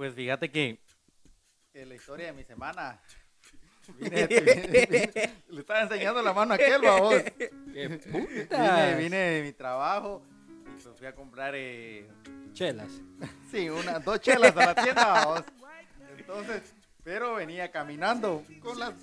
Pues fíjate que en la historia de mi semana vine- vine- vine- le estaba enseñando la mano a aquel babos. ¡Qué Vine, putas! vine de mi trabajo y pues fui a comprar eh, Chelas. sí, una, dos chelas a la tienda, babos. Entonces, pero venía caminando con las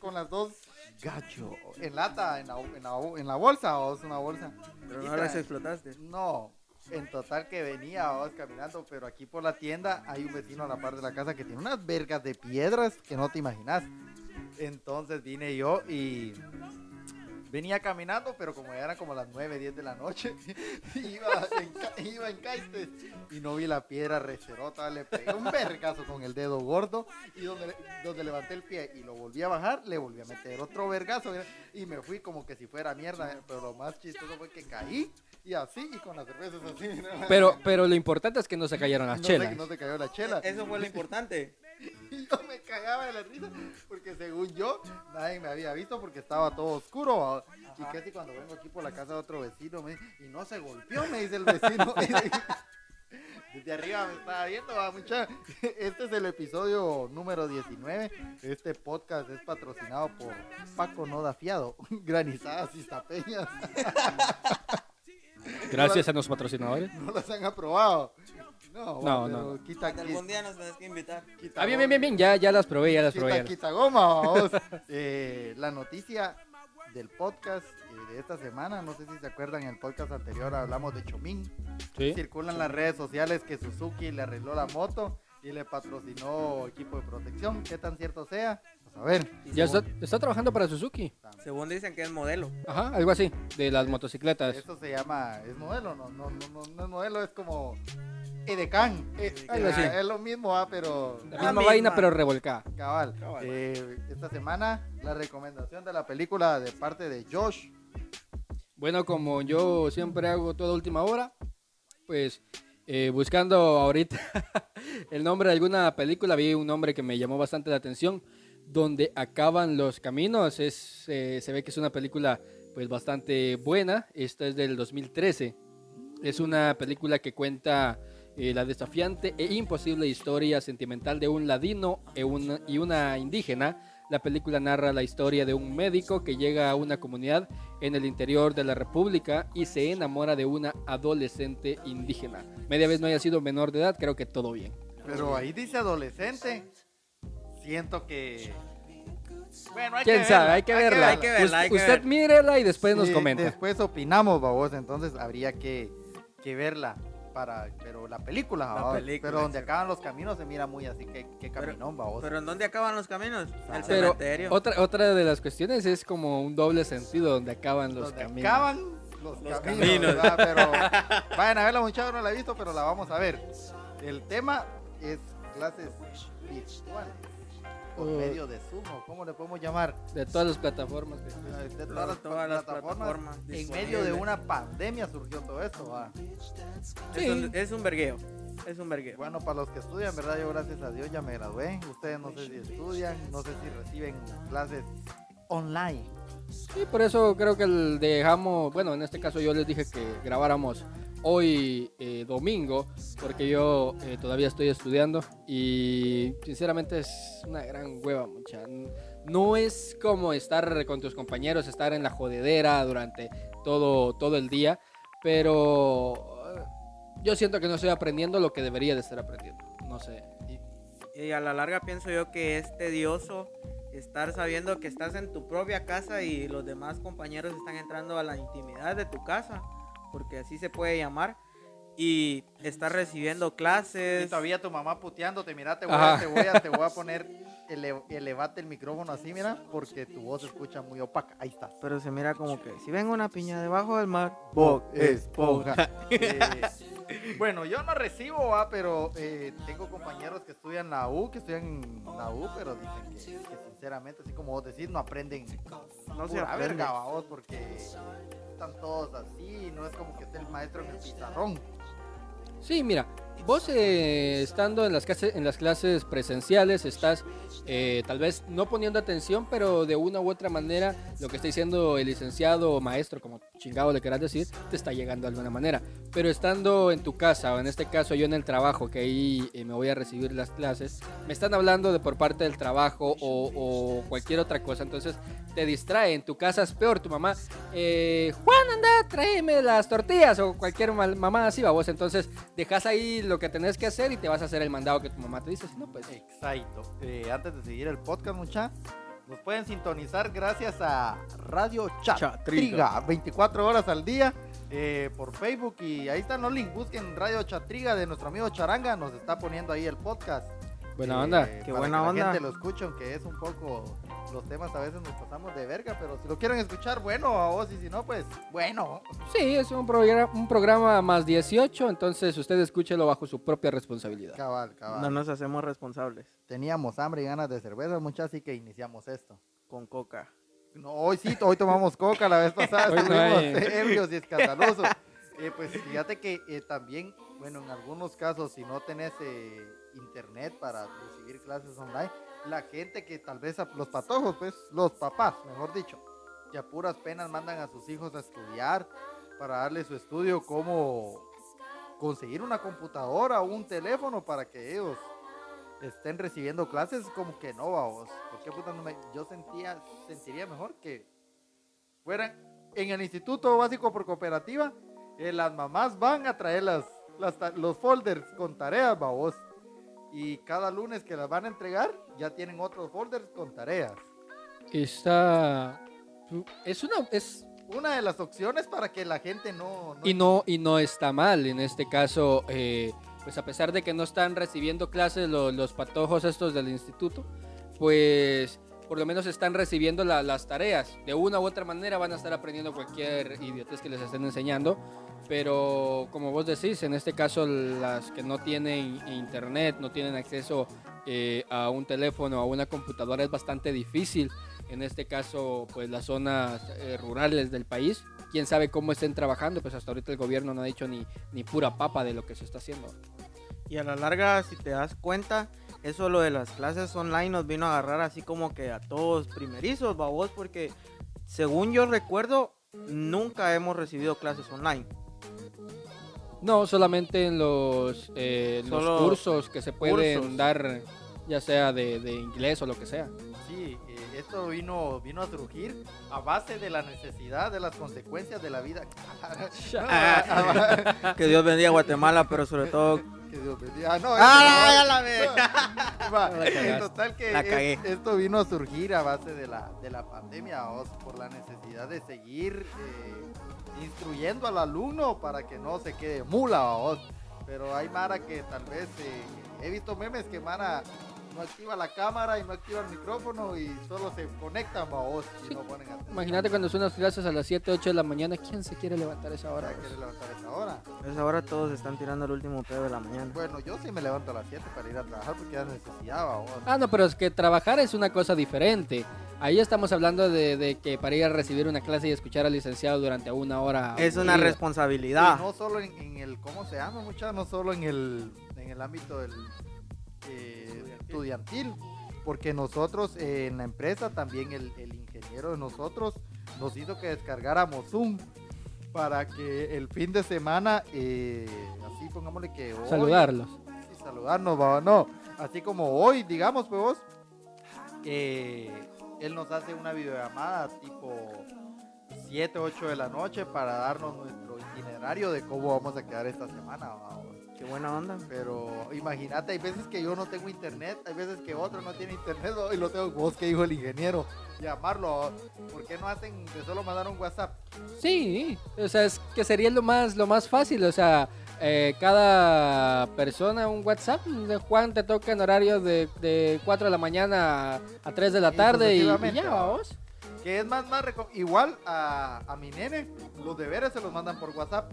con las dos gacho en lata en la, en la, en la bolsa, babos, una bolsa. Pero no las explotaste. No, en total que venía vamos caminando, pero aquí por la tienda hay un vecino a la par de la casa que tiene unas vergas de piedras que no te imaginas. Entonces vine yo y venía caminando, pero como ya eran como las 9, 10 de la noche, iba en, iba y no vi la piedra recerota, le pegué un vergazo con el dedo gordo y donde, donde levanté el pie y lo volví a bajar, le volví a meter otro vergazo y me fui como que si fuera mierda, pero lo más chistoso fue que caí y así y con las cervezas así. Pero, pero lo importante es que no se cayeron las no chelas. Se, no se cayó la chela. Eso fue lo importante. Y yo me cagaba de la risa porque según yo nadie me había visto porque estaba todo oscuro. Y casi cuando vengo aquí por la casa de otro vecino me dice, y no se golpeó, me dice el vecino. Desde arriba me estaba viendo, va, mucha. Este es el episodio número 19. Este podcast es patrocinado por Paco Noda Fiado, granizadas y tapeñas. Gracias a los patrocinadores. No las han aprobado. No, No, no, Quita, Algún día nos tenés que invitar. quita Ah, bien, bien, bien, bien. Ya, ya las probé, ya las probé. Quita, las- quita goma, vamos. Eh, la noticia del podcast eh, de esta semana, no sé si se acuerdan, en el podcast anterior hablamos de Chomín. Sí. Circulan las redes sociales que Suzuki le arregló la moto y le patrocinó equipo de protección. ¿Qué tan cierto sea? A ver. Ya está, está trabajando para Suzuki. Según dicen que es modelo. Ajá, algo así. De las motocicletas. Eso se llama, es modelo, no, no, no, no, no es modelo, es como Edecán. Eh, Algo así. Es lo mismo, ah, pero La La misma vaina, pero revolcada. cabal. Cabal. Eh, esta semana la recomendación de la película de parte de Josh. Bueno, como yo siempre hago toda última hora, pues eh, buscando ahorita el nombre de alguna película, vi un nombre que me llamó bastante la atención, donde acaban los caminos. Es, eh, se ve que es una película pues bastante buena. Esta es del 2013. Es una película que cuenta eh, la desafiante e imposible historia sentimental de un ladino e una- y una indígena. La película narra la historia de un médico que llega a una comunidad en el interior de la República y se enamora de una adolescente indígena. Media vez no haya sido menor de edad, creo que todo bien. Pero ahí dice adolescente. Siento que. Bueno, hay ¿Quién que sabe? verla, Hay que verla. hay que verla, Us- hay que Usted ver. mírela y después nos comenta. Después opinamos, babos. Entonces habría que, que verla. Para, pero la película, La babos. película, pero donde sí. acaban los caminos se mira muy así que, que caminón, babos. Pero ¿en dónde acaban los caminos? En el Pero cementerio. otra, otra de las cuestiones es como un doble sentido donde acaban los donde caminos. acaban los, Los caminos. Pero vayan a verla, muchachos, no la he visto, pero la vamos a ver. El tema es clases virtuales por Uh. medio de Zoom, o ¿cómo le podemos llamar? De todas las plataformas. que- De todas, Todas las, plataformas. plataformas En medio de una pandemia surgió todo esto. va. Es, un, es un vergueo. Es un vergueo. Bueno, para los que estudian, ¿verdad? Yo gracias a Dios ya me gradué. Ustedes no sé si estudian, no sé si reciben clases online. Sí, por eso creo que el dejamos, bueno, en este caso yo les dije que grabáramos hoy eh, domingo, porque yo eh, todavía estoy estudiando y sinceramente es una gran hueva, mucha. No es como estar con tus compañeros, estar en la jodedera durante todo, todo el día, pero eh, yo siento que no estoy aprendiendo lo que debería de estar aprendiendo. No sé. Y- Y a la larga pienso yo que es tedioso estar sabiendo que estás en tu propia casa y los demás compañeros están entrando a la intimidad de tu casa, porque así se puede llamar, y estar recibiendo Y clases. todavía tu mamá puteándote, mira, te voy, a, te, voy a, te voy a poner, ele- elevate el micrófono así, mira, porque tu voz se escucha muy opaca. Ahí estás. Pero se mira como que si ven una piña debajo del mar, Bob Esponja. Eh, bueno, yo no recibo, va, pero eh, tengo compañeros que estudian la U, que estudian la U, pero dicen que, que sinceramente, así como vos decís, no aprenden No se aprende. verga, vos, porque están todos así, no es como que esté el maestro en el pizarrón. Sí, mira, vos eh, estando en las, clases, en las clases presenciales estás eh, tal vez no poniendo atención, pero de una u otra manera lo que está diciendo el licenciado o maestro, como chingado le querás decir, te está llegando de alguna manera. Pero estando en tu casa, o en este caso yo en el trabajo, que ahí eh, me voy a recibir las clases, me están hablando de por parte del trabajo o, o cualquier otra cosa, entonces te distrae. En tu casa es peor, tu mamá, eh, Juan, anda, tráeme las tortillas o cualquier mamá así, va vos. Entonces dejas ahí lo que tenés que hacer y te vas a hacer el mandado que tu mamá te dice. Si no, pues Exacto. Eh, antes de seguir el podcast, mucha, nos pueden sintonizar gracias a Radio Chatriga, Chatriga. 24 horas al día eh, por Facebook y ahí están los links. Busquen Radio Chatriga de nuestro amigo Charanga, nos está poniendo ahí el podcast. buena Eh, onda. Qué para buena que onda. La gente lo escuche, aunque es un poco. Los temas a veces nos pasamos de verga, pero si lo quieren escuchar, bueno, a vos, y si no, pues bueno. Sí, es un, programa un programa más 18, entonces usted escúchelo bajo su propia responsabilidad. Cabal, cabal. No nos hacemos responsables Teníamos hambre y ganas de cerveza, muchachos, así que iniciamos esto. con coca. No, hoy sí, hoy tomamos coca, la vez pasada estuvimos ebrios y escandalosos. Eh, pues fíjate que eh, también, bueno, en algunos casos, si no tenés eh, internet para recibir clases online, la gente que tal vez, los patojos, pues, los papás, mejor dicho, que a puras penas mandan a sus hijos a estudiar para darle su estudio, cómo conseguir una computadora o un teléfono para que ellos estén recibiendo clases, como que no, vamos. ¿Por qué puta no me- Yo sentía, sentiría mejor que fueran en el Instituto Básico por Cooperativa, eh, las mamás van a traer las, las los folders con tareas, babos. Y cada lunes que las van a entregar, ya tienen otros folders con tareas. Está... Es una... Es, Una de las opciones para que la gente no... no- y, no, y no está mal, en este caso, eh, pues a pesar de que no están recibiendo clases lo- los patojos estos del instituto, pues por lo menos están recibiendo la- las tareas. De una u otra manera van a estar aprendiendo cualquier idiotez que les estén enseñando. Pero como vos decís, en este caso las que no tienen internet, no tienen acceso eh, a un teléfono, a una computadora, es bastante difícil. En este caso, pues las zonas eh, rurales del país, quién sabe cómo estén trabajando, pues hasta ahorita el gobierno no ha dicho ni, ni pura papa de lo que se está haciendo. Y a la larga, si te das cuenta, eso lo de las clases online nos vino a agarrar así como que a todos primerizos, babos, porque según yo recuerdo, nunca hemos recibido clases online. No, solamente en los, eh, los cursos que se pueden cursos. dar, ya sea de, de inglés o lo que sea. Sí, eh, esto vino, vino a surgir a base de la necesidad, de las consecuencias de la vida. Que Dios bendiga a Guatemala, pero sobre todo... que Dios bendiga. Ah, no, ¡Ah, eso ya no. la en total que es- esto vino a surgir a base de la, de la pandemia, o por la necesidad de seguir eh, instruyendo al alumno para que no se quede mula, vos. Pero hay Mara que tal vez, eh, he visto memes que Mara no activa la cámara y no activa el micrófono y solo se conectan, vos, y Sí. no ponen atención. Imagínate cuando son las clases a las 7, 8 de la mañana, ¿quién se quiere levantar a esa hora? Ahora quiere levantar esa hora. Pues ahora todos están tirando el último pedo de la mañana. Bueno, yo sí me levanto a las 7 para ir a trabajar porque ya necesidad, vos. Ah, no, pero es que trabajar es una cosa diferente. Ahí estamos hablando de, de que para ir a recibir una clase y escuchar al licenciado durante una hora. Es una responsabilidad. Y no solo en, en el, ¿cómo se llama, muchachos? No solo en el, en el ámbito del eh, estudiantil, porque nosotros eh, en la empresa también el, el ingeniero de nosotros nos hizo que descargáramos Zoom para que el fin de semana, eh, así pongámosle que hoy, Saludarlos. Sí, saludarnos, va, no. Así como hoy, digamos, pues vos, eh, él nos hace una videollamada tipo 7, 8 de la noche para darnos nuestro itinerario de cómo vamos a quedar esta semana. va. Qué buena onda. Pero imagínate, hay veces que yo no tengo internet, hay veces que otro no tiene internet y lo tengo vos que dijo el ingeniero, llamarlo. ¿Por qué no hacen de solo mandar un WhatsApp? Sí, o sea, es que sería lo más, lo más fácil, o sea, eh, cada persona un WhatsApp, de Juan te toca en horario de, de 4 de la mañana a 3 de la tarde y, y. Que es más, más igual a, a mi nene, los deberes se los mandan por WhatsApp.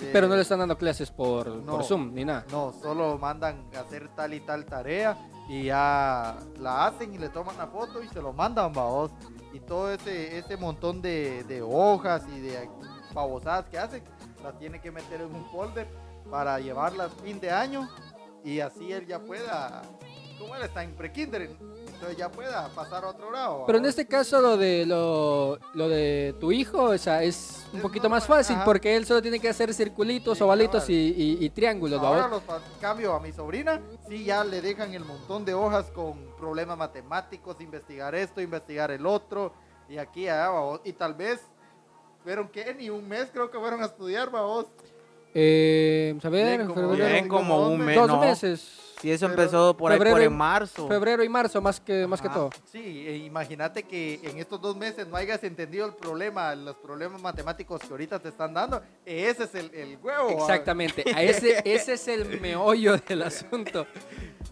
Eh, Pero no le están dando clases por, no. por Zoom ni nada. No, solo mandan a hacer tal y tal tarea y ya la hacen y le toman la foto y se lo mandan, vaos. Y todo ese, ese montón de, de hojas y de babosadas que hacen, las tiene que meter en un folder para llevarlas fin de año y así él ya pueda, como él está en prekinder, entonces ya pueda pasar a otro grado. Pero en este caso lo de lo, lo de tu hijo, o sea, es un Es poquito más más fa- fácil ajá. porque él solo tiene que hacer circulitos, Sí, ovalitos y, y- y triángulos. Ahora los cambio a mi sobrina, sí ya le dejan el montón de hojas con problemas matemáticos, investigar esto, investigar el otro, y aquí y allá, babos. y tal vez fueron que ni un mes creo que fueron a estudiar, vos. Eh, a ver, Bien, como- Bien, como un mes, dos no. meses, Si eso Pero empezó por ahí por febrero- en marzo. febrero y marzo más que más que todo. Sí, e imagínate que en estos dos meses no hayas entendido el problema, los problemas matemáticos que ahorita te están dando, ese es el, el huevo. Exactamente, a ese, ese es el meollo del asunto.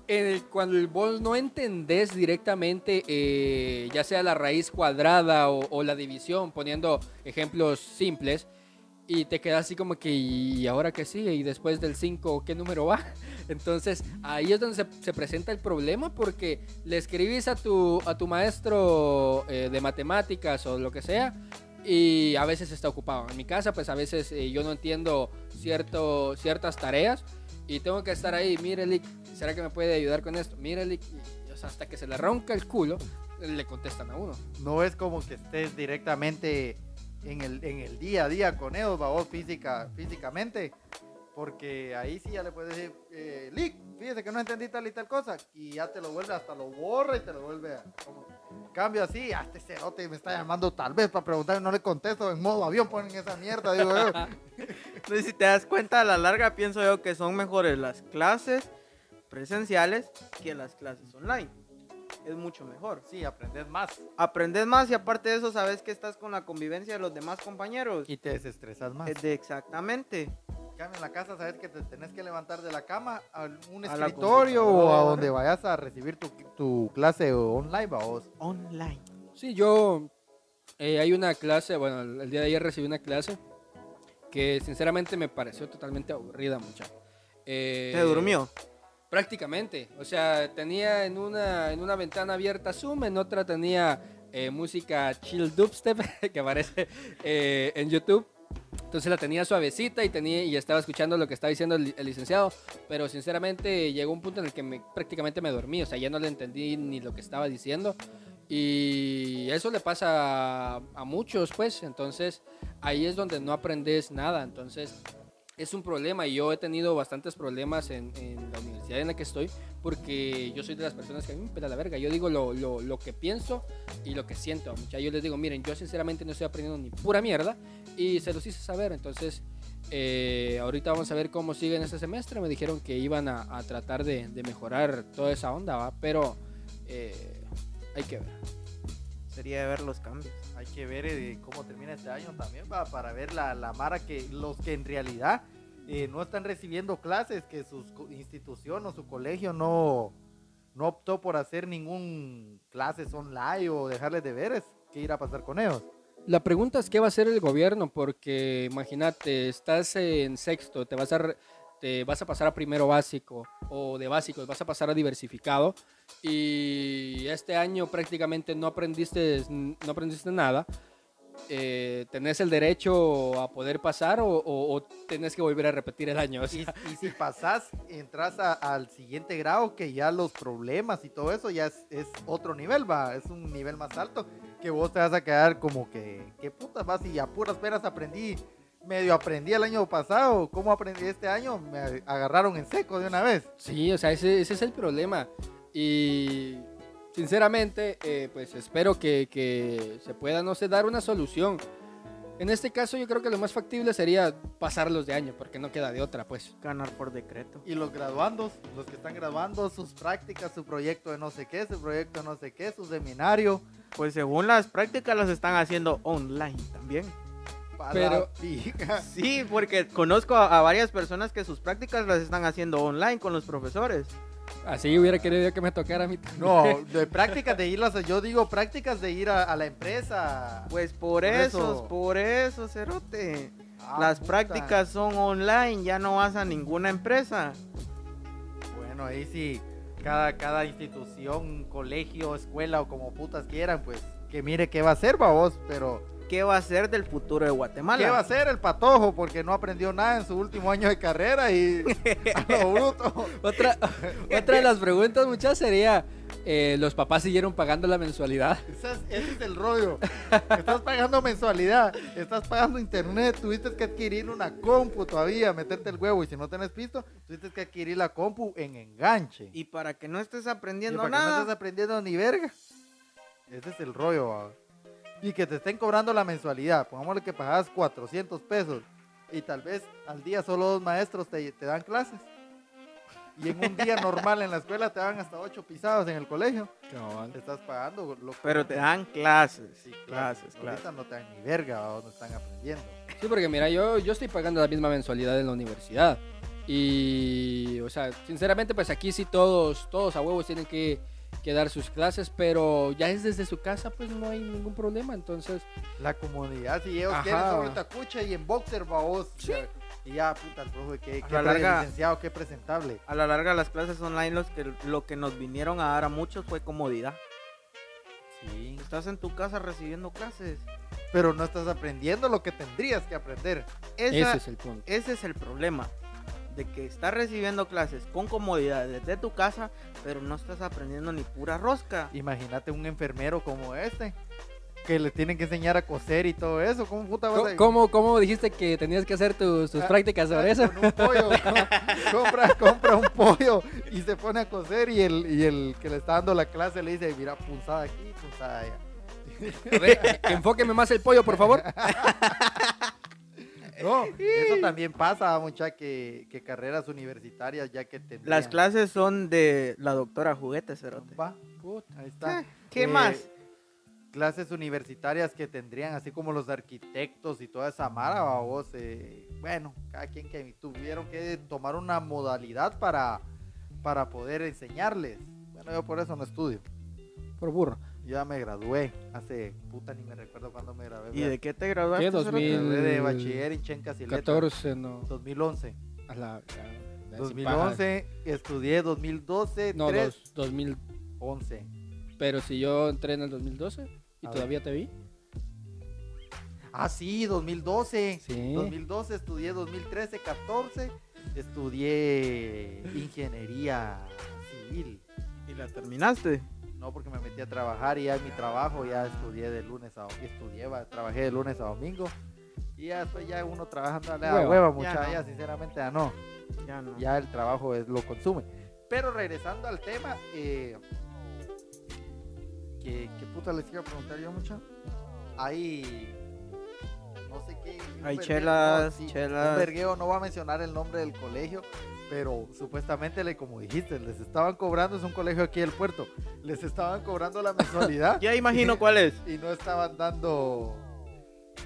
En el- cuando vos no entendés directamente, eh, ya sea la raíz cuadrada o, o la división, poniendo ejemplos simples, y te quedas así como que, ¿y ahora qué sigue? ¿Y después del 5 qué número va? Entonces ahí es donde se, se presenta el problema porque le escribís a tu, a tu maestro eh, de matemáticas o lo que sea y a veces está ocupado. En mi casa pues a veces eh, yo no entiendo cierto, ciertas tareas y tengo que estar ahí, mire ¿será que me puede ayudar con esto? Mire hasta que se le ronca el culo, le contestan a uno. No es como que estés directamente en el, en el día a día con ellos, vos física, físicamente, porque ahí sí ya le puedes decir, eh, Lick, fíjese que no entendí tal y tal cosa, y ya te lo vuelve, hasta lo borra y te lo vuelve a... Como, cambio así, ah, este cerote me está llamando tal vez para preguntar, no le contesto, en modo avión ponen esa mierda, digo yo. Si te das cuenta, a la larga pienso yo que son mejores las clases presenciales que las clases online. Es mucho mejor. Sí, aprendes más Aprendes más y aparte de eso sabes que estás con la convivencia de los demás compañeros. y te desestresas más. De exactamente. En cambio, en la casa sabes que te tenés que levantar de la cama a un A escritorio o a donde vayas a recibir tu, tu clase online, vos. Online. Sí, yo eh, hay una clase, bueno, el, día de ayer recibí una clase que sinceramente me pareció totalmente aburrida, mucha. Eh, ¿Te durmió? Prácticamente, o sea, tenía en una, en una ventana abierta Zoom, en otra tenía eh, música chill dubstep que aparece eh, en YouTube. Entonces la tenía suavecita y, tenía, y estaba escuchando lo que estaba diciendo el, licenciado, pero sinceramente llegó un punto en el que me, prácticamente me dormí, o sea, ya no le entendí ni lo que estaba diciendo. Y eso le pasa a muchos, pues, entonces ahí es donde no aprendes nada, entonces es un problema y yo he tenido bastantes problemas en, la universidad en la que estoy porque yo soy de las personas que a mí me pela la verga. Yo digo lo, lo, lo que pienso y lo que siento. Mucha. Yo les digo, miren, yo sinceramente no estoy aprendiendo ni pura mierda y se los hice saber. Entonces, eh, ahorita vamos a ver cómo siguen este semestre. Me dijeron que iban a, a tratar de, de mejorar toda esa onda, ¿va? pero eh, hay que ver. Sería ver los cambios. Hay que ver eh, cómo termina este año también va, para ver la, la mara que los que en realidad eh, no están recibiendo clases, que su institución o su colegio no, no optó por hacer ningún clases online o dejarles deberes. ¿Qué irá a pasar con ellos? La pregunta es qué va a hacer el gobierno, porque imagínate, estás en sexto, te vas a, te vas a pasar a primero básico o de básico vas a pasar a diversificado y este año prácticamente no aprendiste, no aprendiste nada. eh, ¿Tenés el derecho a poder pasar o, o- o tenés que volver a repetir el año? O Y, sea, y si pasás, entras a- al siguiente grado, que ya los problemas y todo eso ya es, es otro nivel, va, es un nivel más alto, que vos te vas a quedar como que, ¿qué putas vas? Y a puras peras aprendí, medio aprendí el año pasado, ¿cómo aprendí este año? Me agarraron en seco de una vez. Sí, o sea, ese, ese es el problema. Y sinceramente, eh, pues espero que, que se pueda, no sé, dar una solución. En este caso yo creo que lo más factible sería pasarlos de año, porque no queda de otra, pues. Ganar por decreto. Y los graduandos, los que están graduando, sus prácticas, su proyecto de no sé qué, su proyecto de no sé qué, su seminario. Pues según las prácticas las están haciendo online también. Pero-. Sí, porque conozco a, a varias personas que sus prácticas las están haciendo online con los profesores. Así hubiera querido yo que me tocara a mí también. No, de prácticas de irlas, yo digo prácticas de ir a, a la empresa. Pues por, Por eso, eso. por eso, Cerote. Ah, las puta. prácticas son online, ya no vas a ninguna empresa. Bueno, ahí sí, cada, cada institución, colegio, escuela o como putas quieran, pues que mire qué va a hacer, babos, pero ¿qué va a ser del futuro de Guatemala? ¿Qué va a hacer el patojo? Porque no aprendió nada en su último año de carrera y a lo bruto. Otra, otra de las preguntas, muchas, sería, eh, ¿los papás siguieron pagando la mensualidad? Ese es, ese es el rollo. Estás pagando mensualidad, estás pagando internet, tuviste que adquirir una compu todavía, meterte el huevo y si no tenés pisto, tuviste que adquirir la compu en enganche. Y para que no estés Y aprendiendo para que no nada, estás aprendiendo ni verga. Ese es el rollo. va. Y que te estén cobrando la mensualidad. Pongámosle que pagas 400 pesos. Y tal vez al día solo dos maestros te, te dan clases. Y en un día normal en la escuela te dan hasta 8 pisados en el colegio. Te estás pagando. Lo pero te dan clases. Sí, clases, Ahorita clases. no te dan ni verga, va, no están aprendiendo. Sí, porque mira, yo, yo estoy pagando la misma mensualidad en la universidad. Y, o sea, sinceramente, pues aquí sí todos, todos a huevos tienen que, que dar sus clases, pero ya es desde su casa, pues no hay ningún problema. Entonces, La comunidad, si ellos Ajá. quieren sobre tacucha y en boxer, va vos. Sí. ya- Y ya, puta, el profe, qué, A qué la larga- licenciado, qué presentable. A la larga las clases online los que, lo que nos vinieron a dar a muchos fue comodidad. Sí. Estás en tu casa recibiendo clases. Pero no estás aprendiendo lo que tendrías que aprender. Esa- ese es el punto. ese es el problema. De que estás recibiendo clases con comodidad desde tu casa, pero no estás aprendiendo ni pura rosca. Imagínate un enfermero como este, que le tienen que enseñar a coser y todo eso. ¿Cómo puta vas ¿Cómo, a cómo, cómo dijiste que tenías que hacer tus, tus Ah, prácticas sobre Ah, eso? Con un pollo. co- compra, compra un pollo y se pone a coser y el, y el que le está dando la clase le dice, mira, punzada aquí, punzada allá. A ver, enfóqueme más el pollo, por favor. También pasa, mucha, que, que carreras universitarias ya que tendrían. Las clases son de la doctora Juguete, Cerote. Va, ahí está. Eh, ¿Qué Eh, más? Clases universitarias que tendrían, así como los arquitectos y toda esa mara, vos, eh, bueno, cada quien que tuvieron que tomar una modalidad para, para poder enseñarles. Bueno, yo por eso no estudio. Por burro. Yo ya me gradué hace, puta, ni me recuerdo cuándo me gradué. ¿Y de qué te graduaste? ¿Qué, Cerote? 2000? Me gradué de bachiller en Chencas y Letras. 14, no. 2011. A la, la- la- 2011, estudié 2012, No, 3, dos- 2000. 11. Pero si yo entré en el 2012 y A ver. todavía te vi. Ah, sí, 2012. Sí. 2012 estudié 2013, 14. Estudié ingeniería civil. ¿Y la terminaste? No, porque me metí a trabajar y ya en mi trabajo ya estudié de lunes a estudié, va, trabajé de lunes a domingo. Y ya después ya uno trabajando a la Hueva. hueva, Ya mucha, no. ya sinceramente ya no. Ya no. Ya el trabajo es, lo consume. Pero regresando al tema, eh, ¿qué, qué puta les iba a preguntar yo mucho? Hay, no sé qué. un Hay vergueo, chelas, Un chelas. vergueo, no voy a mencionar el nombre del colegio, pero supuestamente, le, como dijiste, les estaban cobrando, es un colegio aquí del puerto, les estaban cobrando la mensualidad Ya imagino cuál es. y no estaban dando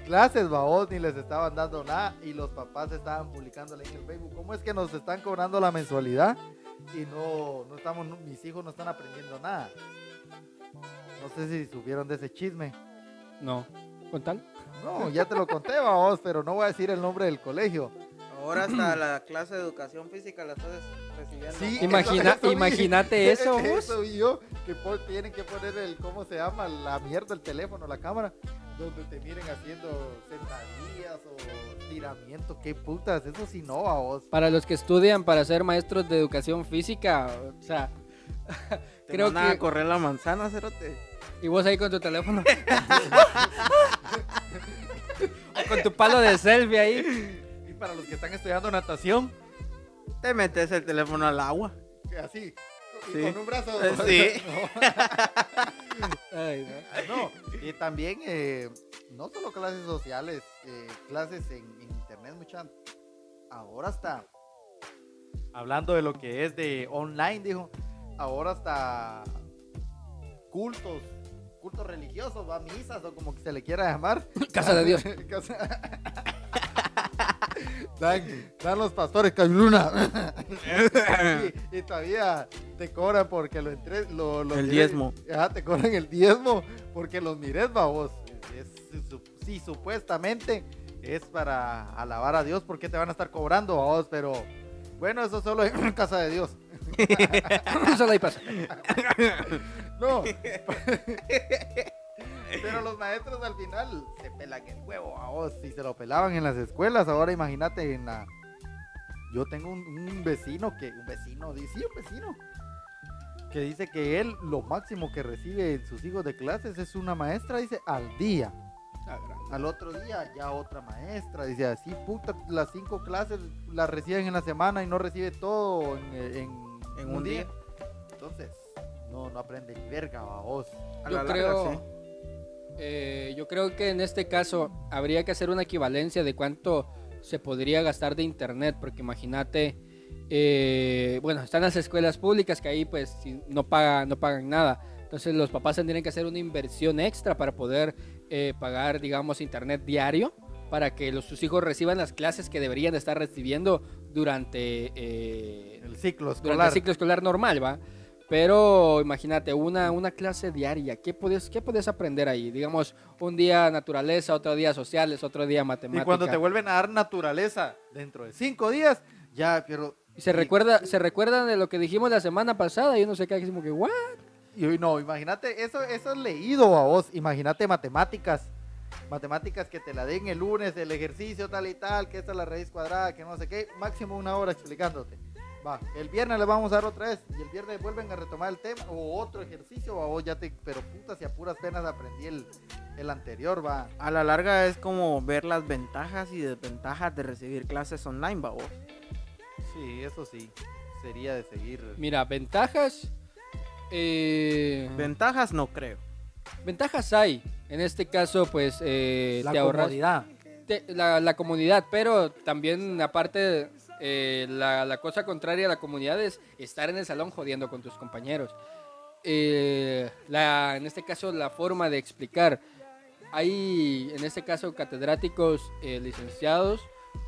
clases, babos, ni les estaban dando nada y los papás estaban publicándole en el Facebook, ¿cómo es que nos están cobrando la mensualidad y no, no estamos, no- mis hijos no están aprendiendo nada? No sé si supieron de ese chisme. No. ¿Con tal? No, ya te lo conté, babos, pero no voy a decir el nombre del colegio. Ahora hasta la clase de educación física la estás recibiendo. Sí, Imagina- eso- eso vi. imagínate eso, vos. Eso vi yo, que po- tienen que poner el, ¿cómo se llama? La mierda, el teléfono, la cámara, donde te miren haciendo sentadillas o tiramientos, qué putas, eso sí no, a vos. Para los que estudian para ser maestros de educación física, o sea, Te creo que- a correr la manzana, cerote. y vos ahí con tu teléfono. o con tu palo de selfie ahí. Para los que están estudiando natación, Te metes el teléfono al agua. así, y Sí. con un brazo. Eh, sí. Ay, no. No, y también, eh, no solo clases sociales, eh, clases en, en internet, muchas. Ahora está, hablando de lo que es de online, dijo, ahora está cultos, cultos religiosos, va misas o como que se le quiera llamar. Casa de Dios. Casa- dan, dan los pastores Luna. y, y todavía te cobran porque lo lo El mires. diezmo. Ajá, te cobran el diezmo porque los mires, babos. Es, sí, supuestamente es para alabar a Dios porque te van a estar cobrando, babos, pero bueno, eso solo en casa de Dios. Solo ahí pasa. No. Pero los maestros al final se pelan el huevo a vos. Si se lo pelaban en las escuelas, ahora imagínate en la. Yo tengo un, un vecino que. Un vecino, di- sí, un vecino. Que dice que él lo máximo que recibe en sus hijos de clases es una maestra, dice, al día. Ah, Al otro día ya otra maestra. Dice así, puta, las cinco clases las reciben en la semana y no recibe todo en, en- En un día. Entonces, no, no aprende ni verga, vos. A Yo la larga, creo, sí. Eh, yo creo que en este caso habría que hacer una equivalencia de cuánto se podría gastar de internet, porque imagínate, eh, bueno, están las escuelas públicas que ahí pues no, paga, no pagan nada. Entonces los papás tendrían que hacer una inversión extra para poder eh, pagar, digamos, internet diario para que los, sus hijos reciban las clases que deberían de estar recibiendo durante, eh, El ciclo durante el ciclo escolar normal, ¿va? Pero imagínate, una, una clase diaria, ¿qué puedes, ¿qué puedes aprender ahí? Digamos, un día naturaleza, otro día sociales, otro día Y matemáticas. cuando te vuelven a dar naturaleza dentro de cinco días, ya, pero. Y se, recuerda, se recuerdan de lo que dijimos la semana pasada y uno se así como que, ¿what? Y hoy no, imagínate, eso, eso es leído a vos. Imagínate matemáticas. Matemáticas que te la den el lunes, el ejercicio tal y tal, que esta es la raíz cuadrada, que no sé qué. Máximo una hora explicándote. Va, el viernes le vamos a dar otra vez. Y el viernes vuelven a retomar el tema o otro ejercicio. A vos ya te. Pero puta, si a puras penas aprendí el, el anterior, va. A la larga es como ver las ventajas y desventajas de recibir clases online, babos. Sí, eso sí. Sería de seguir. Mira, ventajas. eh, Ventajas no creo. ventajas hay. En este caso, pues, eh, La te ahorras. comodidad. Te- la, la comunidad, pero también aparte eh, la, la cosa contraria a la comunidad es estar en el salón jodiendo con tus compañeros. Eh, la, en este caso la forma de explicar, hay en este caso catedráticos eh, licenciados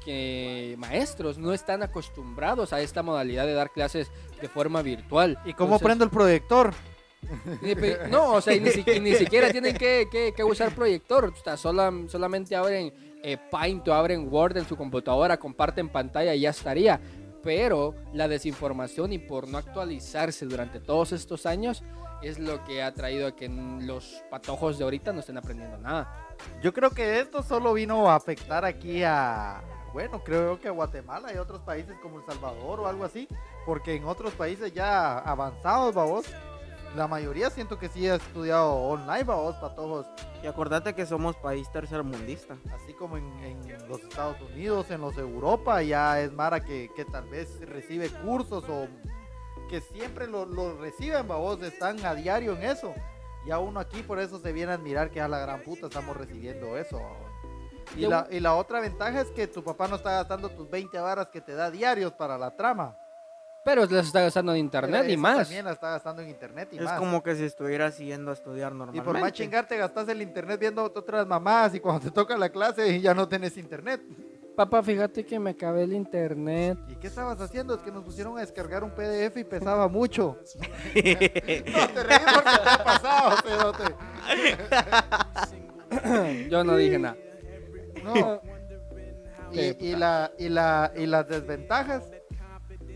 que maestros no están acostumbrados a esta modalidad de dar clases de forma virtual. ¿Y cómo Entonces, prendo el proyector? pe- No, o sea, ni, si- ni siquiera tienen que, que- usar proyector. O sea, sola- solamente abren eh, Paint o abren Word en su computadora, comparten pantalla y ya estaría. Pero la desinformación y por no actualizarse durante todos estos años es lo que ha traído a que los patojos de ahorita no estén aprendiendo nada. Yo creo que esto solo vino a afectar aquí a, bueno, creo que a Guatemala y otros países como El Salvador o algo así, porque en otros países ya avanzados, babos, la mayoría siento que sí ha estudiado online, babos, patojos, Y acordate que somos país tercermundista. así como en, en los Estados Unidos, en los Europa, ya es Mara que, que tal vez recibe cursos o que siempre lo, lo reciben, babos, están a diario en eso. Ya uno aquí por eso se viene a admirar que a la gran puta estamos recibiendo eso. Y la, y la otra ventaja es que tu papá no está gastando tus 20 varas que te da diarios para la trama. Pero les está gastando en internet y más. También la está gastando en internet y Es más. como que si estuvieras yendo a estudiar y normalmente. por más chingarte gastas el internet viendo otras mamás y cuando te toca la clase ya no tenés internet. Papá, fíjate que me acabé el internet. ¿Y qué estabas haciendo? Es que nos pusieron a descargar un PDF y pesaba mucho. no, te reís porque te ha pasado, cerote. Yo no dije nada. No. Y, y la, y, la, y las desventajas,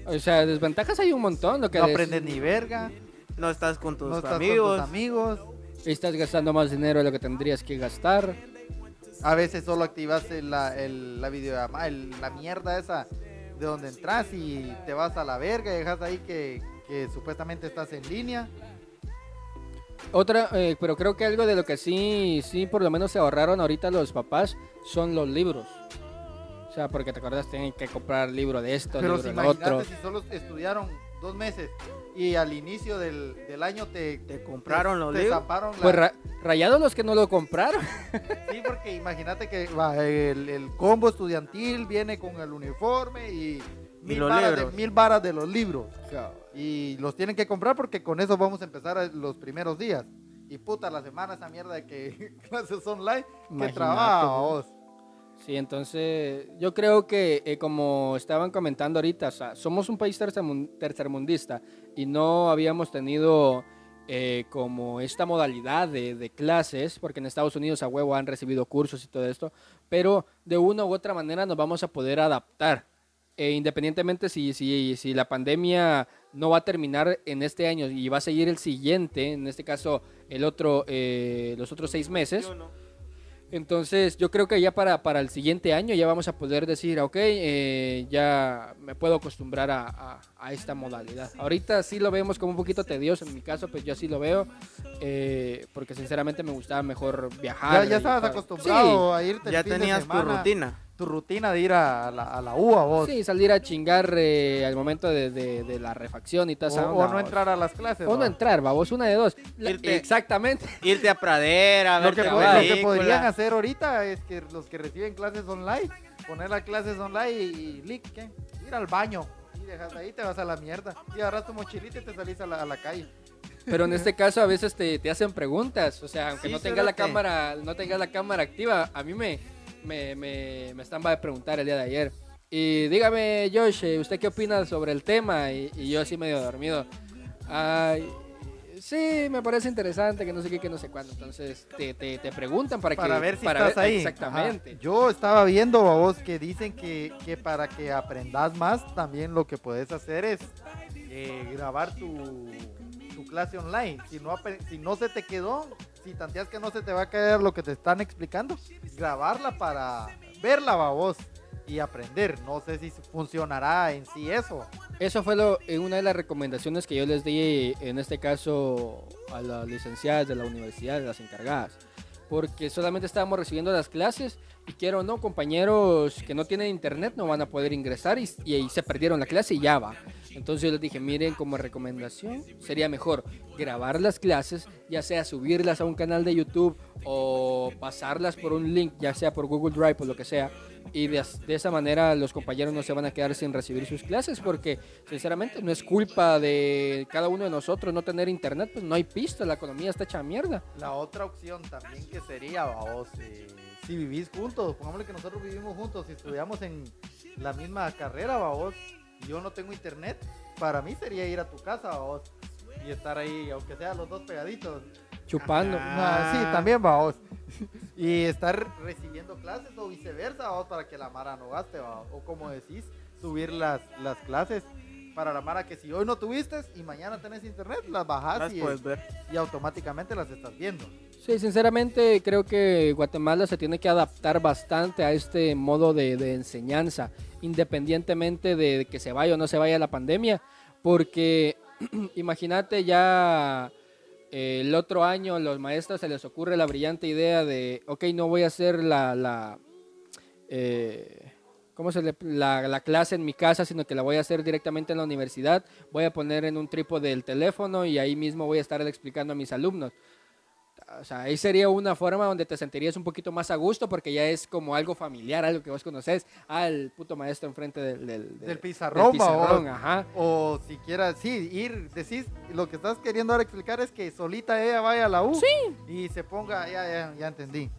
O sea, desventajas hay un montón. Lo que no des- aprendes ni verga, No estás con tus no estás amigos. con tus amigos, Estás gastando más dinero de lo que tendrías que gastar. a veces solo activas el- la, el, la videollamada, el- la mierda esa de donde entras y te vas a la verga y dejas ahí que, que supuestamente estás en línea. Otra, eh, pero creo que algo de lo que sí, sí, por lo menos se ahorraron ahorita los papás son los libros. O sea, porque te acuerdas, tienen que comprar libro de esto, Pero libro si del imagínate otro. si solo estudiaron dos meses y al inicio del, del año te, Te compraron los te libros. zamparon la- Pues ra- rayados los que no lo compraron. Sí, porque imagínate que va, el, el combo estudiantil viene con el uniforme y mil, los varas de, libros. mil varas de los libros. Y los tienen que comprar porque con eso vamos a empezar los primeros días. Y puta, la semana esa mierda de que clases online, que Imagínate, trabajo. Sí, entonces yo creo que eh, como estaban comentando ahorita, somos un país tercermun- tercermundista y no habíamos tenido eh, como esta modalidad de, de clases, porque en Estados Unidos a huevo han recibido cursos y todo esto, pero de una u otra manera nos vamos a poder adaptar. eh, independientemente si, si, si la pandemia no va a terminar en este año y va a seguir el siguiente, en este caso el otro, eh, los otros seis meses. Yo no. Entonces, yo creo que ya para, para el siguiente año ya vamos a poder decir, ok, eh, ya me puedo acostumbrar a, a- a esta modalidad. Ahorita sí lo vemos como un poquito tedioso, en mi caso, pues yo sí lo veo, eh, porque sinceramente me gustaba mejor viajar. Ya, estabas acostumbrado a irte el Ya tenías tu rutina. Tu rutina de ir a la, a la U a vos. Sí, salir a chingar eh, al momento de, de- de la refacción y toda o, no vos. entrar a las clases. O no ¿va? entrar, vamos, una de dos. La- Irte- Exactamente. Irte a Pradera, Lo que, lo que podrían hacer ahorita es que los que reciben clases online, poner las clases online y, y lic, ¿qué? ir al baño. Y dejas ahí, te vas a la mierda. Y agarras tu mochilita y te salís a la, a la calle. Pero en este caso a veces te, te hacen preguntas, o sea, aunque Sí, no tenga la cámara, no tenga la cámara activa, a mí me, me, me, me están va a preguntar el día de ayer. Y dígame, Josh, eh, ¿usted qué opina sobre el tema? Y, y yo así medio dormido. Ay, sí, me parece interesante, que no sé qué, que no sé cuándo. Entonces te, te, te preguntan para, Para que... ver si para estás ver- ahí. Exactamente. Ajá. Yo estaba viendo a vos que dicen que, que para que aprendas más, también lo que puedes hacer es eh, grabar tu, tu clase online. Si no, si no se te quedó, si tanteas que no se te va a caer lo que te están explicando, grabarla para verla a vos y aprender. No sé si funcionará en sí eso. Eso fue eh, una de las recomendaciones que yo les di, en este caso, a las licenciadas de la universidad, las encargadas. Porque solamente estábamos recibiendo las clases y quiero no, compañeros que no tienen internet no van a poder ingresar y, y se perdieron la clase y ya va. Entonces yo les dije, miren, como recomendación sería mejor grabar las clases, ya sea subirlas a un canal de YouTube o pasarlas por un link, ya sea por Google Drive o lo que sea. Y de, esa manera los compañeros no se van a quedar sin recibir sus clases porque sinceramente no es culpa de cada uno de nosotros no tener internet, pues no hay pista, la economía está hecha mierda. La otra opción también que sería, vos, si vivís juntos, pongámosle que nosotros vivimos juntos, si estudiamos en la misma carrera, vos, yo no tengo internet, para mí sería ir a tu casa, vos, y estar ahí, aunque sea los dos pegaditos. Chupando. Ah. Ah, sí, también, vos. y estar recibiendo clases o viceversa, vos, para que la Mara no gaste, vos. o como decís, subir las, las clases. Para la Mara que si hoy no tuviste y mañana tenés internet, las bajás Las y, puedes ver. y automáticamente las estás viendo. Sí, sinceramente creo que Guatemala se tiene que adaptar bastante a este modo de, de enseñanza, independientemente de que se vaya o no se vaya la pandemia, porque imagínate ya eh, el otro año los maestros se les ocurre la brillante idea de, ok, no voy a hacer la, la, eh, ¿cómo se le- la, la clase en mi casa, sino que la voy a hacer directamente en la universidad, voy a poner en un trípode el teléfono y ahí mismo voy a estar explicando a mis alumnos. O sea, ahí sería una forma donde te sentirías un poquito más a gusto porque ya es como algo familiar, algo que vos conoces. Ah, el puto maestro enfrente del, del, Del pizarrón, del pizarrón, babos. ajá. O si quieras, sí, ir, decís, lo que estás queriendo ahora explicar es que solita ella vaya a la U. Sí. Y se ponga, ya, ya, ya entendí.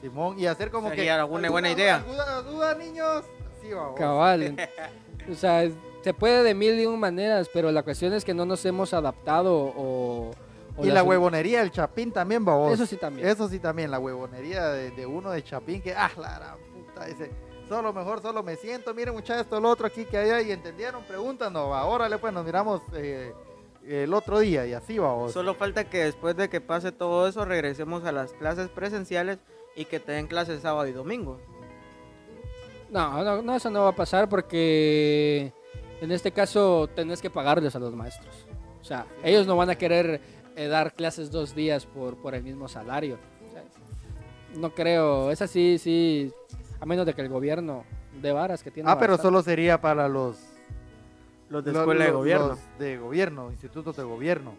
Simón, y hacer como Sería que. alguna buena idea. ¿Alguna duda, niños? Sí, vamos. Cabal. o sea, se puede de mil y un maneras, pero la cuestión es que no nos hemos adaptado o... o Y las- la huevonería del Chapín también, babos. Eso sí también. Eso sí también, la huevonería de, de uno de Chapín, que, ah, la gran puta, ese. Solo mejor, solo me siento, miren muchachos, esto, lo otro aquí que allá, y entendieron, preguntan, no, va, órale, pues nos miramos eh, el otro día, y así vamos. Solo falta que después de que pase todo eso regresemos a las clases presenciales y que te den clases sábado y domingo. No, no, no, eso no va a pasar porque en este caso tenés que pagarles a los maestros. O sea, ellos no van a querer dar clases dos días por, por el mismo salario. O sea, no creo, es así, sí, a menos de que el gobierno de varas que tiene. Ah, pero solo sería para los Los de escuela de gobierno. los de gobierno, institutos de gobierno.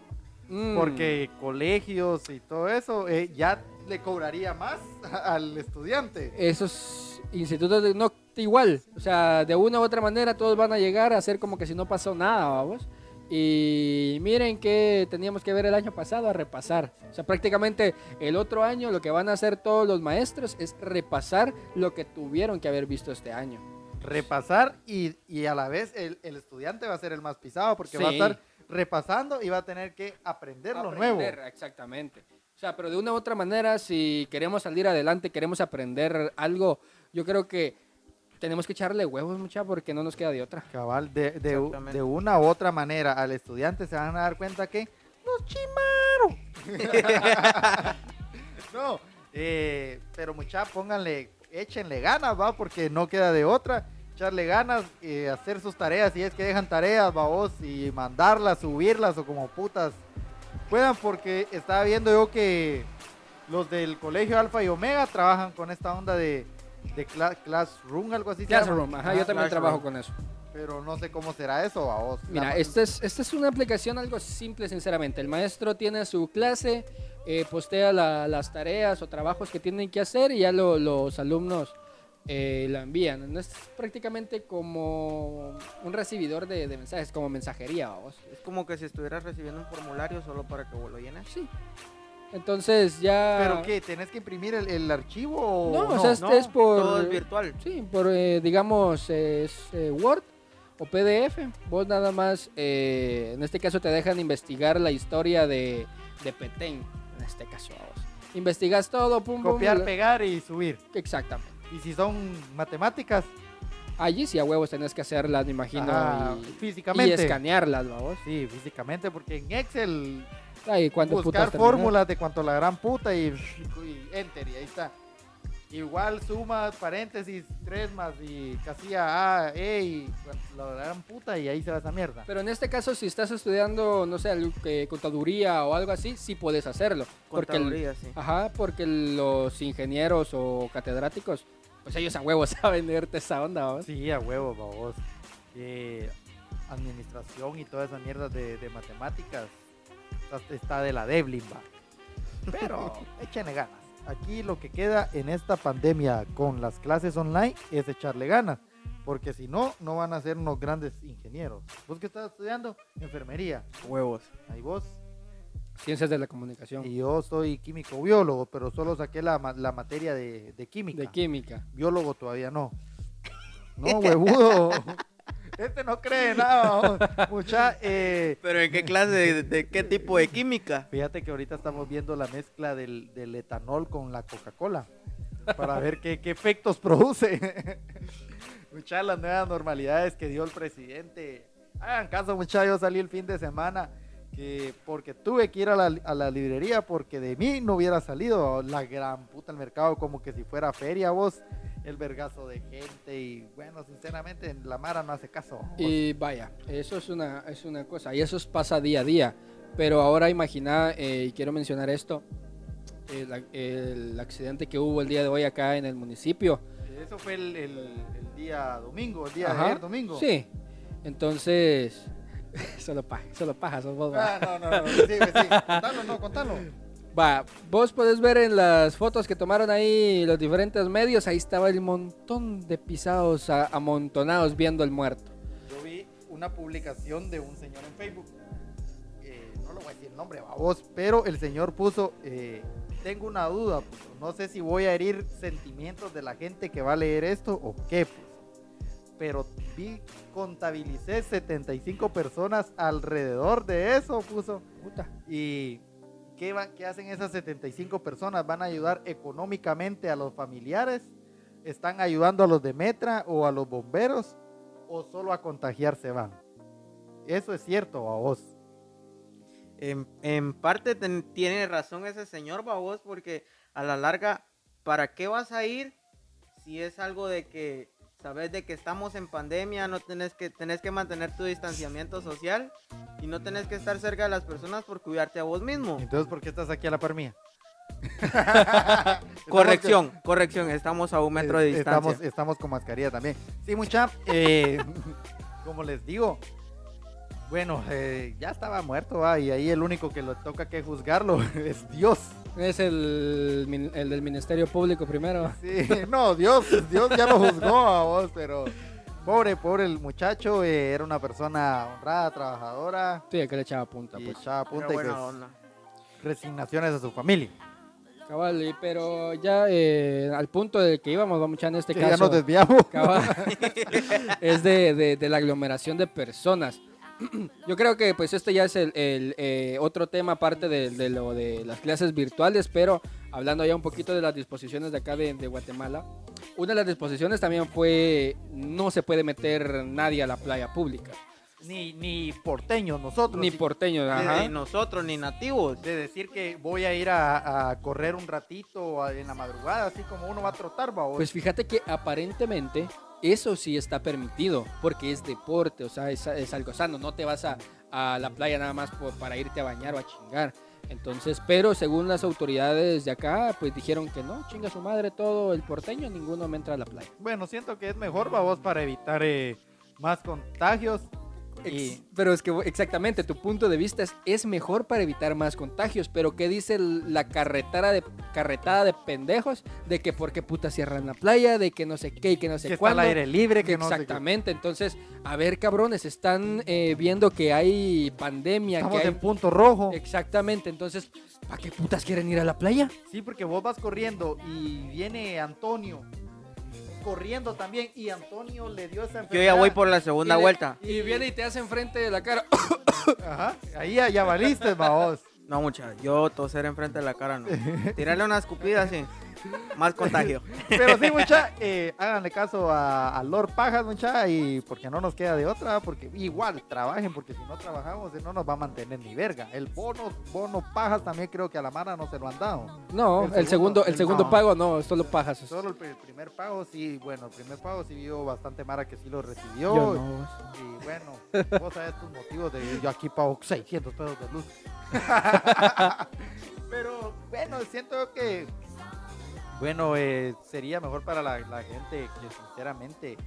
Mm, Porque colegios y todo eso eh, ya le cobraría más al estudiante. esos institutos de- no igual, o sea, de una u otra manera todos van a llegar a hacer como que si no pasó nada, vamos. Y miren que teníamos que ver el año pasado a repasar. O sea, prácticamente el otro año lo que van a hacer todos los maestros es repasar lo que tuvieron que haber visto este año. Repasar y, y a la vez el, el estudiante va a ser el más pisado porque va a estar repasando y va a tener que aprender lo nuevo. Exactamente. O sea, pero de una u otra manera, si queremos salir adelante, queremos aprender algo, yo creo que tenemos que echarle huevos, mucha, porque no nos queda de otra. Cabal, de, de, de una u otra manera al estudiante se van a dar cuenta que nos chimaron. no, eh, pero mucha, pónganle, échenle ganas, va, porque no queda de otra. Echarle ganas, eh, hacer sus tareas, si es que dejan tareas, va vos, y mandarlas, subirlas o como putas puedan, porque estaba viendo yo que los del colegio Alfa y Omega trabajan con esta onda de, de cla- Classroom, algo así. Classroom, ajá, Ajá, yo también Classroom. trabajo con eso. pero no sé cómo será eso a vos. Mira, esta es, esta es una aplicación algo simple, sinceramente. El maestro tiene su clase, eh, postea la- las tareas o trabajos que tienen que hacer y ya lo- los alumnos eh, la envían. No es prácticamente como un recibidor de, de mensajes, como mensajería, vamos. Es como que si estuvieras recibiendo un formulario solo para que vos lo llenes. Sí. Entonces ya... ¿Pero qué? ¿Tenés que imprimir el, el archivo o No, no? o sea, es, No, es por... Todo es virtual. Sí, por, eh, digamos, es eh, Word o PDF. Vos nada más, eh, en este caso te dejan investigar la historia de, de Petén, en este caso. vamos. Investigas todo, pum, pum. Copiar, pegar y subir. Exactamente. Y si son matemáticas, Allí sí a huevos tenés que hacerlas, me imagino, ajá, y, y físicamente. escanearlas, vamos. Sí, físicamente, porque en Excel Ay, ¿cuánto buscar fórmulas de cuanto la gran puta y, y enter y ahí está. Igual suma, paréntesis, tres más y casilla A, E y la gran puta y ahí se va esa mierda. Pero en este caso, si estás estudiando, no sé, contaduría o algo así, sí puedes hacerlo. Porque el- Contaduría, sí. Ajá, porque los ingenieros o catedráticos, pues ellos a huevos saben leerte esa onda, ¿vamos? Sí, a huevo, babos. Eh, administración y toda esa mierda de, de matemáticas está, de la Devlin, va. Pero échenle ganas. Aquí lo que queda en esta pandemia con las clases online es echarle ganas. Porque si no, no van a ser unos grandes ingenieros. ¿Vos qué estás estudiando? Enfermería. Huevos. Ahí vos. Ciencias de la comunicación, Y yo soy químico biólogo, pero solo saqué la materia de, de química. de química. Biólogo todavía no. No, huevudo. Este no cree nada. Mucha, eh, ¿Pero en qué clase, de, de qué tipo de química? fíjate que ahorita estamos viendo la mezcla del, del etanol con la Coca-Cola. Para ver qué, qué efectos produce. Mucha las nuevas normalidades que dio el presidente. Hagan caso, mucha. Yo salí el fin de semana que porque tuve que ir a la, a la librería porque de mí no hubiera salido la gran puta el mercado como que si fuera feria vos el vergazo de gente y bueno sinceramente la Mara no hace caso vos. Y vaya, eso es una, es una cosa, y eso es- pasa día a día. Pero ahora imagina, eh, y quiero mencionar esto, el, el accidente que hubo el día de hoy acá en el municipio. eso fue el, el- el día domingo el día de ayer domingo Sí, entonces, solo paja, solo paja, sos vos, va. ah, no no no sí, sí, contalo no contalo Va, vos podés ver en las fotos que tomaron ahí los diferentes medios, ahí estaba el montón de pisados a- amontonados viendo el muerto. yo vi una publicación de un señor en Facebook eh, no lo voy a decir el nombre vos pero el señor puso eh, tengo una duda puso, no sé si voy a herir sentimientos de la gente que va a leer esto o qué puso. Pero vi contabilicé 75 personas alrededor de eso puso. Puta. y ¿qué, va- qué hacen esas 75 personas van a ayudar económicamente a los familiares están ayudando a los de Metra o a los bomberos o solo a contagiarse van eso es cierto a vos En, en parte ten- tiene razón ese señor, babos, porque a la larga, ¿para qué vas a ir si es algo de que sabes de que estamos en pandemia, no tenés que, tenés que mantener tu distanciamiento social y no tenés que estar cerca de las personas por cuidarte a vos mismo? entonces ¿por qué estás aquí a la par mía? Corrección, corrección, estamos a un metro de Eh, distancia. Estamos, estamos con mascarilla también. Sí, mucha. eh, como les digo, bueno, eh, ya estaba muerto, va, y ahí el único que lo toca que juzgarlo es Dios. Es el, el del Ministerio Público primero. Sí, no, Dios, Dios ya lo juzgó a vos, pero pobre, pobre el muchacho, eh, era una persona honrada, trabajadora Sí, que le echaba punta, y pues. echaba Pero punta y buena pues, onda. resignaciones a su familia. Cabal, y- pero ya eh, al punto del que íbamos, vamos en este Que ya caso. nos desviamos. cabal, es de, de- de la aglomeración de personas. Yo creo que pues este ya es el, el, eh, otro tema aparte de, de lo de las clases virtuales, pero hablando ya un poquito de las disposiciones de acá de, de Guatemala, una de las disposiciones también fue no se puede meter nadie a la playa pública. Ni, ni porteños nosotros. Ni porteños, ajá. Ni nosotros, ni nativos. De decir que voy a ir a, a correr un ratito en la madrugada, así como uno va a trotar, va. Pues fíjate que aparentemente eso sí está permitido, porque es deporte, o sea, es, algo sano. No te vas a, a la playa nada más para irte a bañar o a chingar. Entonces, pero según las autoridades de acá, pues dijeron que no, chinga su madre todo el porteño, ninguno me entra a la playa. Bueno, siento que es mejor, va vos, para evitar eh, más contagios. Y Pero es que exactamente, tu punto de vista es, es mejor para evitar más contagios, pero ¿qué dice la carretera de, carretada de pendejos? De que porque puta cierran la playa, de que no sé qué y que no sé que está al cuándo. aire libre, que no sé qué. Exactamente, entonces, a ver cabrones, están eh, viendo que hay pandemia, Estamos que hay... en punto rojo. Exactamente, entonces, ¿para qué putas quieren ir a la playa? Sí, porque vos vas corriendo y viene Antonio corriendo también y Antonio le dio esa Yo enfermedad. ya voy por la segunda Y le- vuelta. Y viene y te hace enfrente de la cara. Ajá, ahí ya, ya valiste, va vos. No, mucha. Yo toser enfrente de la cara no. Tirarle una escupida así. Más contagio. Pero sí, mucha, eh, háganle caso a, a Lord Pajas, mucha, y porque no nos queda de otra, porque igual trabajen, porque si no trabajamos, no nos va a mantener ni verga. El bono, bono Pajas también creo que a la Mara no se lo han dado. No, El el segundo, el segundo no. pago no, solo pajas. Solo el, pri- el primer pago, sí, bueno, el primer pago sí vio bastante Mara que sí lo recibió. Yo no. Y bueno, vos sabés tus motivos de yo aquí pago 600 pesos de luz. Pero bueno, siento que, bueno, eh, sería mejor para la, la gente que sinceramente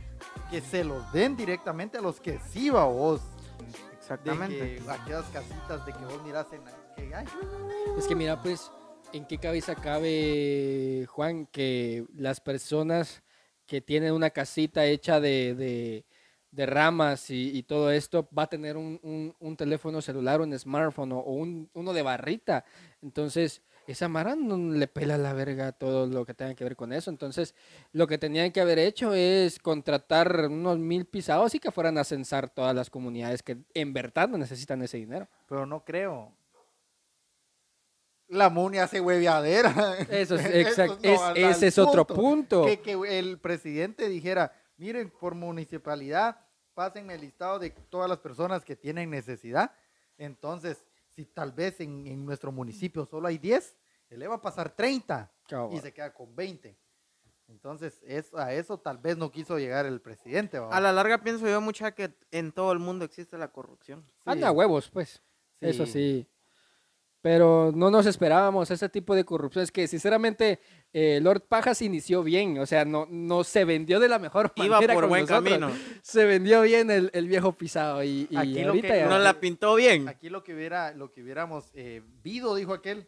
que se los den directamente a los que sí va vos. De Exactamente. que aquellas casitas de que vos miras en la- que, ay, Es que mira, pues, ¿en qué cabeza cabe, Juan, que las personas que tienen una casita hecha de, de- de ramas y, y todo esto va a tener un, un- un teléfono celular, un smartphone o, o un, uno de barrita? Entonces, esa Mara no le pela la verga todo lo que tenga que ver con eso. Entonces, lo que tenían que haber hecho es contratar unos mil pisados y que fueran a censar todas las comunidades que en verdad no necesitan ese dinero. pero no creo. La MUNI hace hueveadera. Eso es, Eso exact- no, es- al- ese es otro punto. Que, que el presidente dijera, miren, por municipalidad, pásenme el listado de todas las personas que tienen necesidad. Entonces, si tal vez en, en nuestro municipio solo hay 10, él le va a pasar 30 y se queda con 20. Entonces, es, a eso tal vez no quiso llegar el presidente. ¿va? A la larga pienso yo mucha que en todo el mundo existe la corrupción. Sí. Anda huevos, pues. Eso sí. Pero no nos esperábamos ese tipo de corrupción. Es que, sinceramente, eh, Lord Pajas inició bien. O sea, no, no se vendió de la mejor Iba manera por con buen nosotros. camino. Se vendió bien el, el viejo pisado. Y, y Aquí lo ahorita que- ya- No la pintó bien. Aquí lo que hubiera, lo que hubiéramos eh, vido, dijo aquel,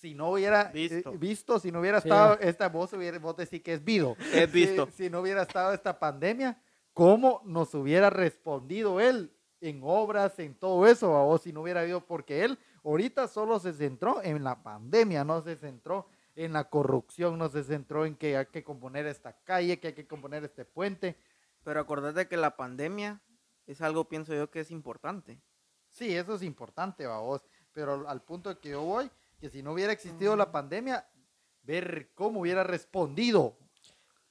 si no hubiera eh, Visto. visto, si no hubiera Sí. estado esta voz, hubiera, vos decís que es vido. Es visto. Si, si no hubiera estado esta pandemia, ¿cómo nos hubiera respondido él en obras, en todo eso? O si no hubiera habido, porque él ahorita solo se centró en la pandemia, no se centró en la corrupción, no se centró en que hay que componer esta calle, que hay que componer este puente. Pero acordate que la pandemia es algo, pienso yo, que es importante. Sí, eso es importante, vos. Pero al punto que yo voy, que si no hubiera existido la pandemia, ver cómo hubiera respondido,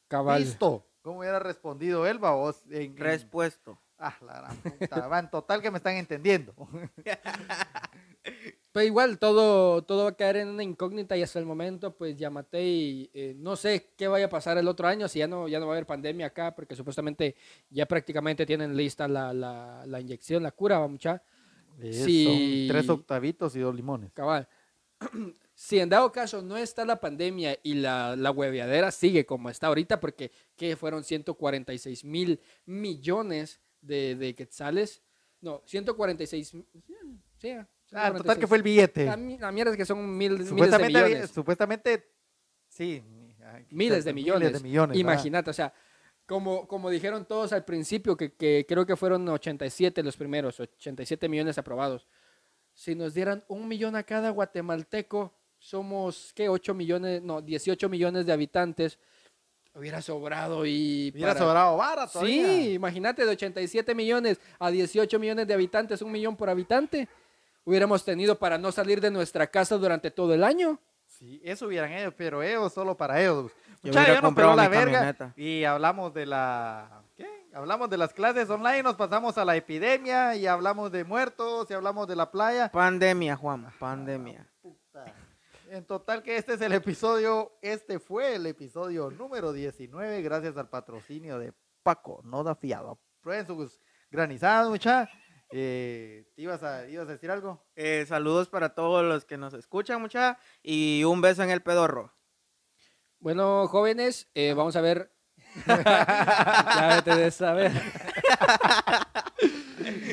cabal. visto, cómo hubiera respondido él, vos. En, en- Respuesto. Ah, la gran puta, va, en total que me están entendiendo. Pero igual, todo, todo va a caer en una incógnita y hasta el momento, pues Yamatei, eh, no sé qué vaya a pasar el otro año, si ya no, ya no va a haber pandemia acá, porque supuestamente ya prácticamente tienen lista la, la, la inyección, la cura, va mucha. Sí. Son tres octavitos y dos limones. Cabal. Si en dado caso no está la pandemia y la, la hueveadera sigue como está ahorita, porque que fueron 146 mil millones de, de quetzales. No, 146. Sí, Ah, total que fue el billete. La, la mierda es que son mil, miles de millones. supuestamente, sí. Miles de millones. Miles de millones. Imagínate, o sea, como, como dijeron todos al principio, que, que creo que fueron 87 los primeros, 87 millones aprobados. Si nos dieran un millón a cada guatemalteco, somos, ¿qué? 8 millones, no, 18 millones de habitantes. Hubiera sobrado y... Hubiera para- sobrado todavía. Sí, imagínate, de 87 millones a 18 millones de habitantes, un millón por habitante. Hubiéramos tenido para no salir de nuestra casa durante todo el año. Sí, eso hubieran ellos, pero ellos solo para ellos. Yo Mucha, comprado peló la verga camioneta. y hablamos de la... ¿Qué? Hablamos de las clases online, nos pasamos a la epidemia y hablamos de muertos y hablamos de la playa. Pandemia, Juan, pandemia. En total que este es el episodio, este fue el episodio número 19, gracias al patrocinio de Paco, no da fiado. Prueben sus granizadas, mucha. Eh, ¿te ibas, a, ¿Ibas a decir algo? Eh, saludos para todos los que nos escuchan, mucha, y un beso en el pedorro. Bueno, jóvenes, eh, vamos a ver. ya vete de saber.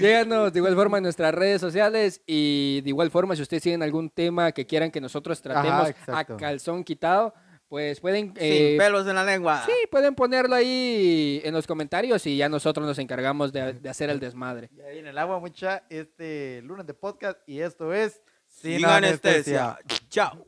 Díganos de igual forma en nuestras redes sociales y de igual forma si ustedes tienen algún tema que quieran que nosotros tratemos a calzón quitado, pues pueden Sin eh, pelos en la lengua. sí, pueden ponerlo ahí en los comentarios y ya nosotros nos encargamos de, de hacer el desmadre. Ya viene el agua, mucha, este lunes de podcast y esto es Sin anestesia. Chao.